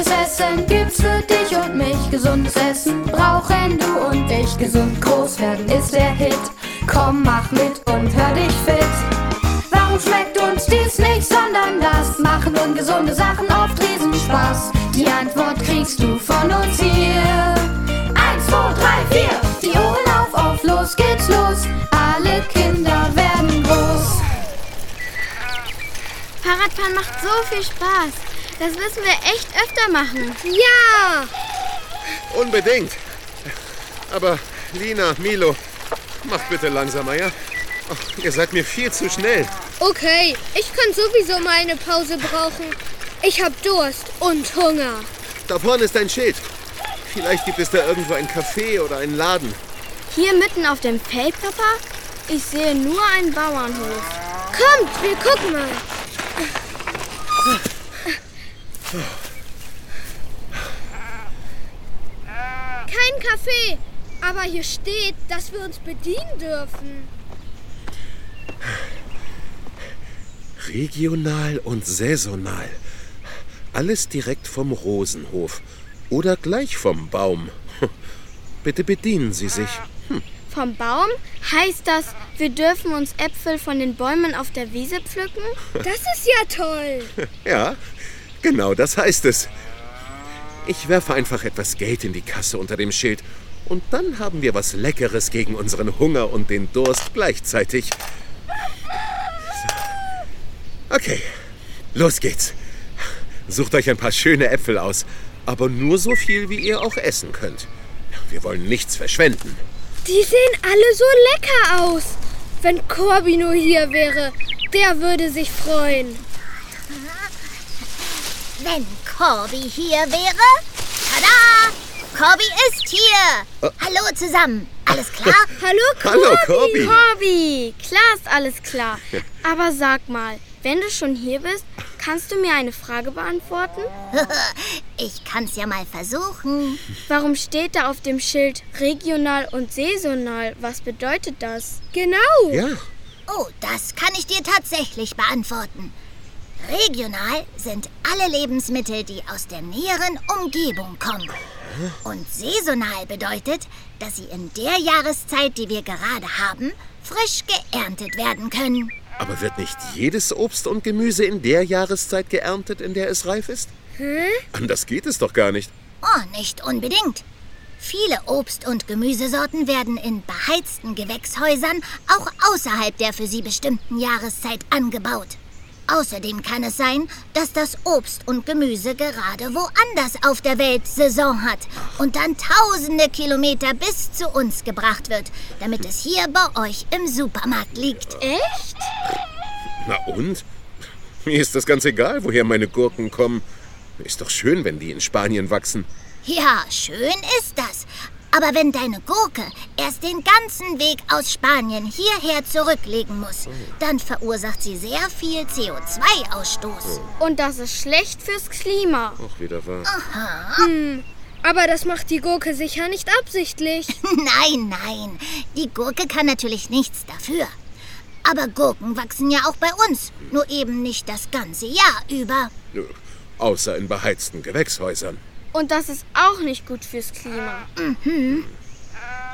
gutes Essen gibt's für dich und mich. Gesundes Essen brauchen du und ich. Gesund groß werden ist der Hit. Komm, mach mit und hör dich fit. Warum schmeckt uns dies nicht, sondern das? Machen ungesunde Sachen oft Riesenspaß. Die Antwort kriegst du von uns hier. Eins, zwei, drei, vier. Die Ohren auf, auf, los geht's los. Alle Kinder werden groß. Fahrradfahren macht so viel Spaß. Das müssen wir echt öfter machen. Ja! Unbedingt. Aber Lina, Milo, macht bitte langsamer, ja? Ach, ihr seid mir viel zu schnell. Okay, ich kann sowieso mal eine Pause brauchen. Ich hab Durst und Hunger. Da vorne ist ein Schild. Vielleicht gibt es da irgendwo ein Café oder einen Laden. Hier mitten auf dem Feld, Papa? Ich sehe nur einen Bauernhof. Kommt, wir gucken mal. Kein Café, aber hier steht, dass wir uns bedienen dürfen. Regional und saisonal. Alles direkt vom Rosenhof oder gleich vom Baum. Bitte bedienen Sie sich. Vom Baum? Heißt das, wir dürfen uns Äpfel von den Bäumen auf der Wiese pflücken? Das ist ja toll. Ja, genau das heißt es. Ich werfe einfach etwas Geld in die Kasse unter dem Schild und dann haben wir was Leckeres gegen unseren Hunger und den Durst gleichzeitig. Okay, los geht's. Sucht euch ein paar schöne Äpfel aus, aber nur so viel, wie ihr auch essen könnt. Wir wollen nichts verschwenden. Die sehen alle so lecker aus. Wenn Corby nur hier wäre, der würde sich freuen. Wenn Corby hier wäre? Tada! Corby ist hier! Hallo zusammen. Alles klar? Hallo, Hallo, Corby. Corby, klar ist alles klar. Aber sag mal, wenn du schon hier bist, kannst du mir eine Frage beantworten? ich kann's ja mal versuchen. Warum steht da auf dem Schild regional und saisonal? Was bedeutet das? Genau. Ja, Oh, das kann ich dir tatsächlich beantworten. Regional sind alle Lebensmittel, die aus der näheren Umgebung kommen. Und saisonal bedeutet, dass sie in der Jahreszeit, die wir gerade haben, frisch geerntet werden können. aber wird nicht jedes Obst und Gemüse in der Jahreszeit geerntet, in der es reif ist? Anders geht es doch gar nicht. Oh, nicht unbedingt. Viele Obst- und Gemüsesorten werden in beheizten Gewächshäusern auch außerhalb der für sie bestimmten Jahreszeit angebaut. Außerdem kann es sein, dass das Obst und Gemüse gerade woanders auf der Welt Saison hat und dann tausende Kilometer bis zu uns gebracht wird, damit es hier bei euch im Supermarkt liegt. Echt? Na und? Mir ist das ganz egal, woher meine Gurken kommen. Ist doch schön, wenn die in Spanien wachsen. Ja, schön ist das. Aber wenn deine Gurke erst den ganzen Weg aus Spanien hierher zurücklegen muss, dann verursacht sie sehr viel CO2-Ausstoß. Und das ist schlecht fürs Klima. Auch wieder wahr. Aber das macht die Gurke sicher nicht absichtlich. Nein, nein, die Gurke kann natürlich nichts dafür. Aber Gurken wachsen ja auch bei uns, nur eben nicht das ganze Jahr über. Nö, Außer in beheizten Gewächshäusern. Und das ist auch nicht gut fürs Klima.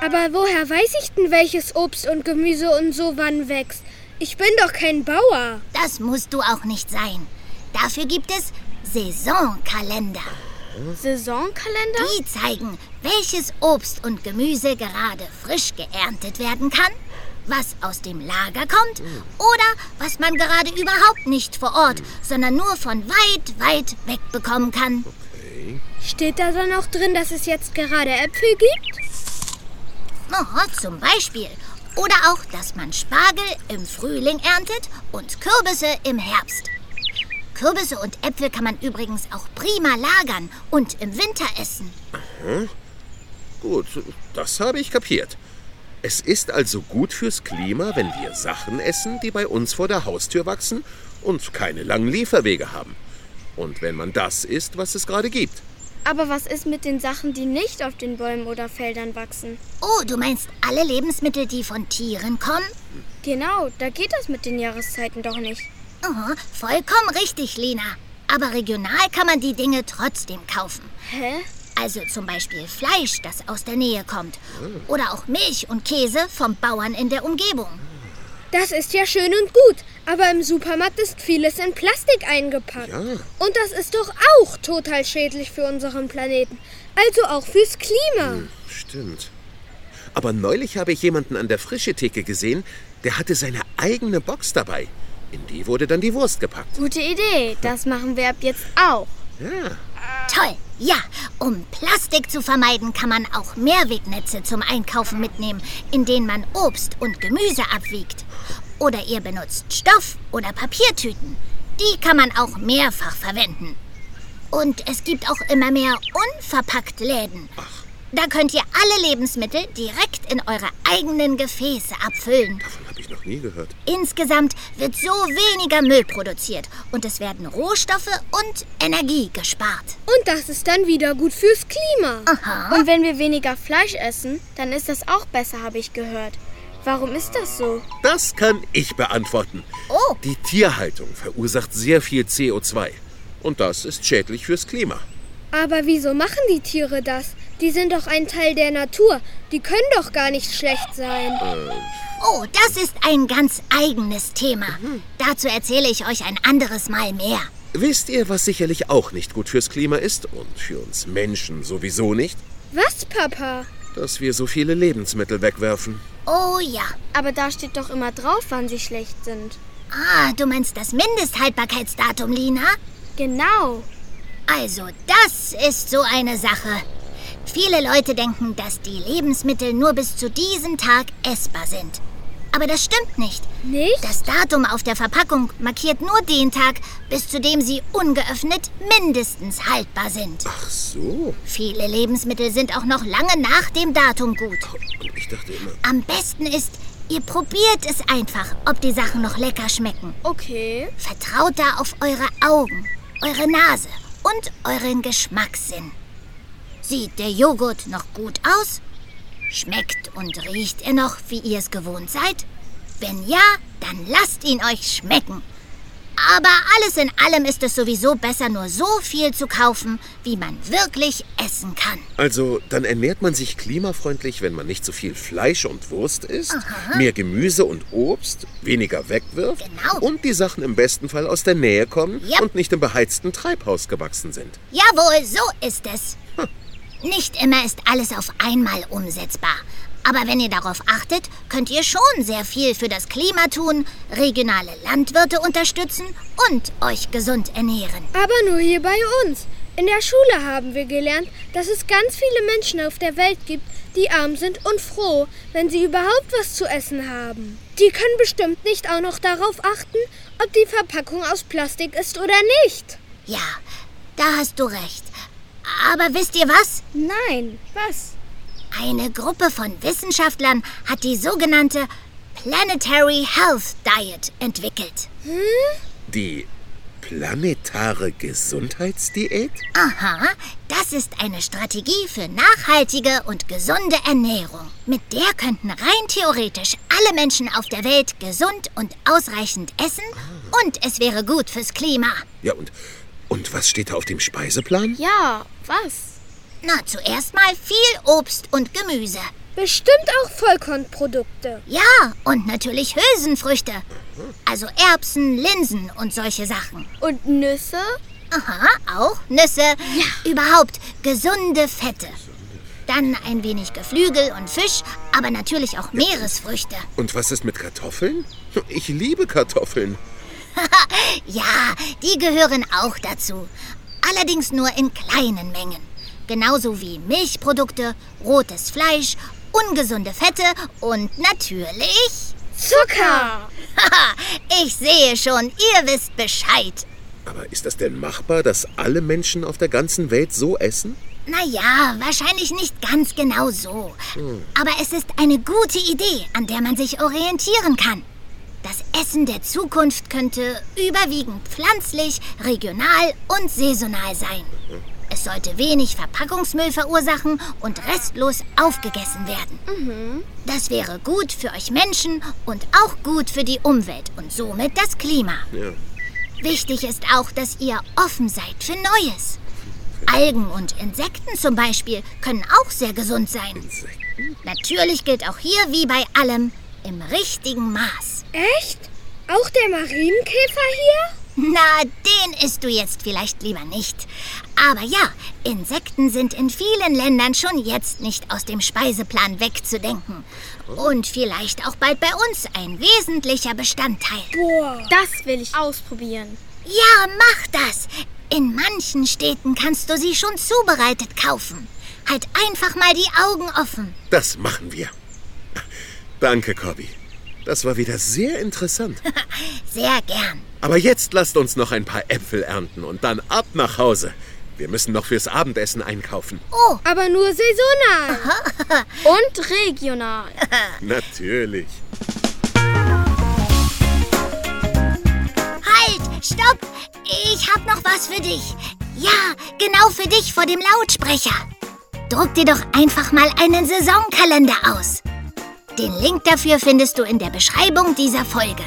Aber woher weiß ich denn, welches Obst und Gemüse und so wann wächst? Ich bin doch kein Bauer. Das musst du auch nicht sein. Dafür gibt es Saisonkalender. Saisonkalender? Die zeigen, welches Obst und Gemüse gerade frisch geerntet werden kann, was aus dem Lager kommt oder was man gerade überhaupt nicht vor Ort, sondern nur von weit, weit weg bekommen kann. Steht da dann auch drin, dass es jetzt gerade Äpfel gibt? Oh, zum Beispiel. Oder auch, dass man Spargel im Frühling erntet und Kürbisse im Herbst. Kürbisse und Äpfel kann man übrigens auch prima lagern und im Winter essen. Gut, das habe ich kapiert. Es ist also gut fürs Klima, wenn wir Sachen essen, die bei uns vor der Haustür wachsen und keine langen Lieferwege haben. Und wenn man das isst, was es gerade gibt. Aber was ist mit den Sachen, die nicht auf den Bäumen oder Feldern wachsen? Oh, du meinst alle Lebensmittel, die von Tieren kommen? Genau, da geht das mit den Jahreszeiten doch nicht. Oh, vollkommen richtig, Lina. Aber regional kann man die Dinge trotzdem kaufen. Hä? Also zum Beispiel Fleisch, das aus der Nähe kommt. Oder auch Milch und Käse vom Bauern in der Umgebung. Das ist ja schön und gut, aber im Supermarkt ist vieles in Plastik eingepackt. Ja. Und das ist doch auch total schädlich für unseren Planeten. Also auch fürs Klima. Stimmt. Aber neulich habe ich jemanden an der frische Theke gesehen, der hatte seine eigene Box dabei. In die wurde dann die Wurst gepackt. Gute Idee. Das machen wir ab jetzt auch. Ja. Toll! Ja, um Plastik zu vermeiden, kann man auch Mehrwegnetze zum Einkaufen mitnehmen, in denen man Obst und Gemüse abwiegt. Oder ihr benutzt Stoff- oder Papiertüten. Die kann man auch mehrfach verwenden. Und es gibt auch immer mehr unverpackt Läden. Da könnt ihr alle Lebensmittel direkt in eure eigenen Gefäße abfüllen. Davon habe ich noch nie gehört. Insgesamt wird so weniger Müll produziert und es werden Rohstoffe und Energie gespart. Und das ist dann wieder gut fürs Klima. Und wenn wir weniger Fleisch essen, dann ist das auch besser, habe ich gehört. Warum ist das so? Das kann ich beantworten. Oh. Die Tierhaltung verursacht sehr viel CO2. Und das ist schädlich fürs Klima. Aber wieso machen die Tiere das? Die sind doch ein Teil der Natur. Die können doch gar nicht schlecht sein. Oh, das ist ein ganz eigenes Thema. Dazu erzähle ich euch ein anderes Mal mehr. Wisst ihr, was sicherlich auch nicht gut fürs Klima ist und für uns Menschen sowieso nicht? Was, Papa? Dass wir so viele Lebensmittel wegwerfen. Oh ja. Aber da steht doch immer drauf, wann sie schlecht sind. Ah, du meinst das Mindesthaltbarkeitsdatum, Lina? Genau. Also, das ist so eine Sache. Viele Leute denken, dass die Lebensmittel nur bis zu diesem Tag essbar sind. Aber das stimmt nicht. Nicht? Das Datum auf der Verpackung markiert nur den Tag, bis zu dem sie ungeöffnet mindestens haltbar sind. Ach so. Viele Lebensmittel sind auch noch lange nach dem Datum gut. Ich dachte immer, Am besten ist, ihr probiert es einfach, ob die Sachen noch lecker schmecken. Okay. Vertraut da auf eure Augen, eure Nase und euren Geschmackssinn. Sieht der Joghurt noch gut aus? Schmeckt und riecht er noch, wie ihr es gewohnt seid? Wenn ja, dann lasst ihn euch schmecken. Aber alles in allem ist es sowieso besser, nur so viel zu kaufen, wie man wirklich essen kann. Also, dann ernährt man sich klimafreundlich, wenn man nicht so viel Fleisch und Wurst isst, mehr Gemüse und Obst, weniger wegwirft Genau. und die Sachen im besten Fall aus der Nähe kommen Ja. und nicht im beheizten Treibhaus gewachsen sind. Jawohl, so ist es. Nicht immer ist alles auf einmal umsetzbar. Aber wenn ihr darauf achtet, könnt ihr schon sehr viel für das Klima tun, regionale Landwirte unterstützen und euch gesund ernähren. Aber nur hier bei uns. In der Schule haben wir gelernt, dass es ganz viele Menschen auf der Welt gibt, die arm sind und froh, wenn sie überhaupt was zu essen haben. Die können bestimmt nicht auch noch darauf achten, ob die Verpackung aus Plastik ist oder nicht. Ja, da hast du recht. Aber wisst ihr was? Nein. Was? Eine Gruppe von Wissenschaftlern hat die sogenannte Planetary Health Diet entwickelt. Die planetare Gesundheitsdiät? Aha, das ist eine Strategie für nachhaltige und gesunde Ernährung. Mit der könnten rein theoretisch alle Menschen auf der Welt gesund und ausreichend essen und es wäre gut fürs Klima. Ja, und, und was steht da auf dem Speiseplan? Ja, was? Na, zuerst mal viel Obst und Gemüse. Bestimmt auch Vollkornprodukte. Ja, und natürlich Hülsenfrüchte. Also Erbsen, Linsen und solche Sachen. Und Nüsse? Aha, auch Nüsse. Überhaupt gesunde Fette. Dann ein wenig Geflügel und Fisch, aber natürlich auch Meeresfrüchte. Und was ist mit Kartoffeln? Ich liebe Kartoffeln. Ja, die gehören auch dazu. Allerdings nur in kleinen Mengen. Genauso wie Milchprodukte, rotes Fleisch, ungesunde Fette und natürlich... Zucker! Ich sehe schon, ihr wisst Bescheid. Aber ist das denn machbar, dass alle Menschen auf der ganzen Welt so essen? Naja, wahrscheinlich nicht ganz genau so. Aber es ist eine gute Idee, an der man sich orientieren kann. Das Essen der Zukunft könnte überwiegend pflanzlich, regional und saisonal sein. Es sollte wenig Verpackungsmüll verursachen und restlos aufgegessen werden. Das wäre gut für euch Menschen und auch gut für die Umwelt und somit das Klima. Ja. Wichtig ist auch, dass ihr offen seid für Neues. Algen und Insekten zum Beispiel können auch sehr gesund sein. Insekten? Natürlich gilt auch hier wie bei allem im richtigen Maß. Echt? Auch der Marienkäfer hier? Na, den isst du jetzt vielleicht lieber nicht. Aber ja, Insekten sind in vielen Ländern schon jetzt nicht aus dem Speiseplan wegzudenken. Und vielleicht auch bald bei uns ein wesentlicher Bestandteil. Boah. Das will ich ausprobieren. Ja, mach das. In manchen Städten kannst du sie schon zubereitet kaufen. Halt einfach mal die Augen offen. Das machen wir. Danke, Cobby. Das war wieder sehr interessant. Sehr gern. Aber jetzt lasst uns noch ein paar Äpfel ernten und dann ab nach Hause. Wir müssen noch fürs Abendessen einkaufen. Oh, Aber nur saisonal. Und regional. Natürlich. halt, stopp. Ich hab noch was für dich. Ja, genau für dich vor dem Lautsprecher. Druck dir doch einfach mal einen Saisonkalender aus. Den Link dafür findest du in der Beschreibung dieser Folge.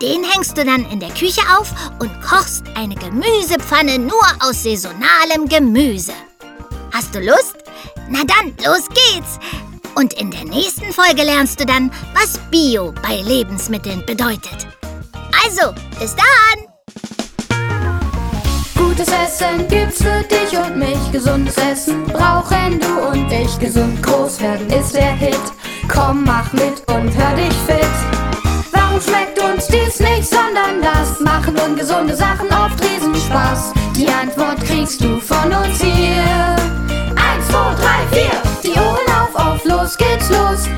Den hängst du dann in der Küche auf und kochst eine Gemüsepfanne nur aus saisonalem Gemüse. Hast du Lust? Na dann, los geht's! Und in der nächsten Folge lernst du dann, was Bio bei Lebensmitteln bedeutet. Also, bis dann! Gutes Essen gibt's für dich und mich. Gesundes Essen brauchen du und ich. Gesund groß werden ist der Hit. Komm, mach mit und hör dich fit. Warum schmeckt uns dies nicht, sondern das? Machen ungesunde Sachen oft Riesenspaß. Die Antwort kriegst du von uns hier. Eins, zwei, drei, vier. Die Ohren auf, auf, los geht's los.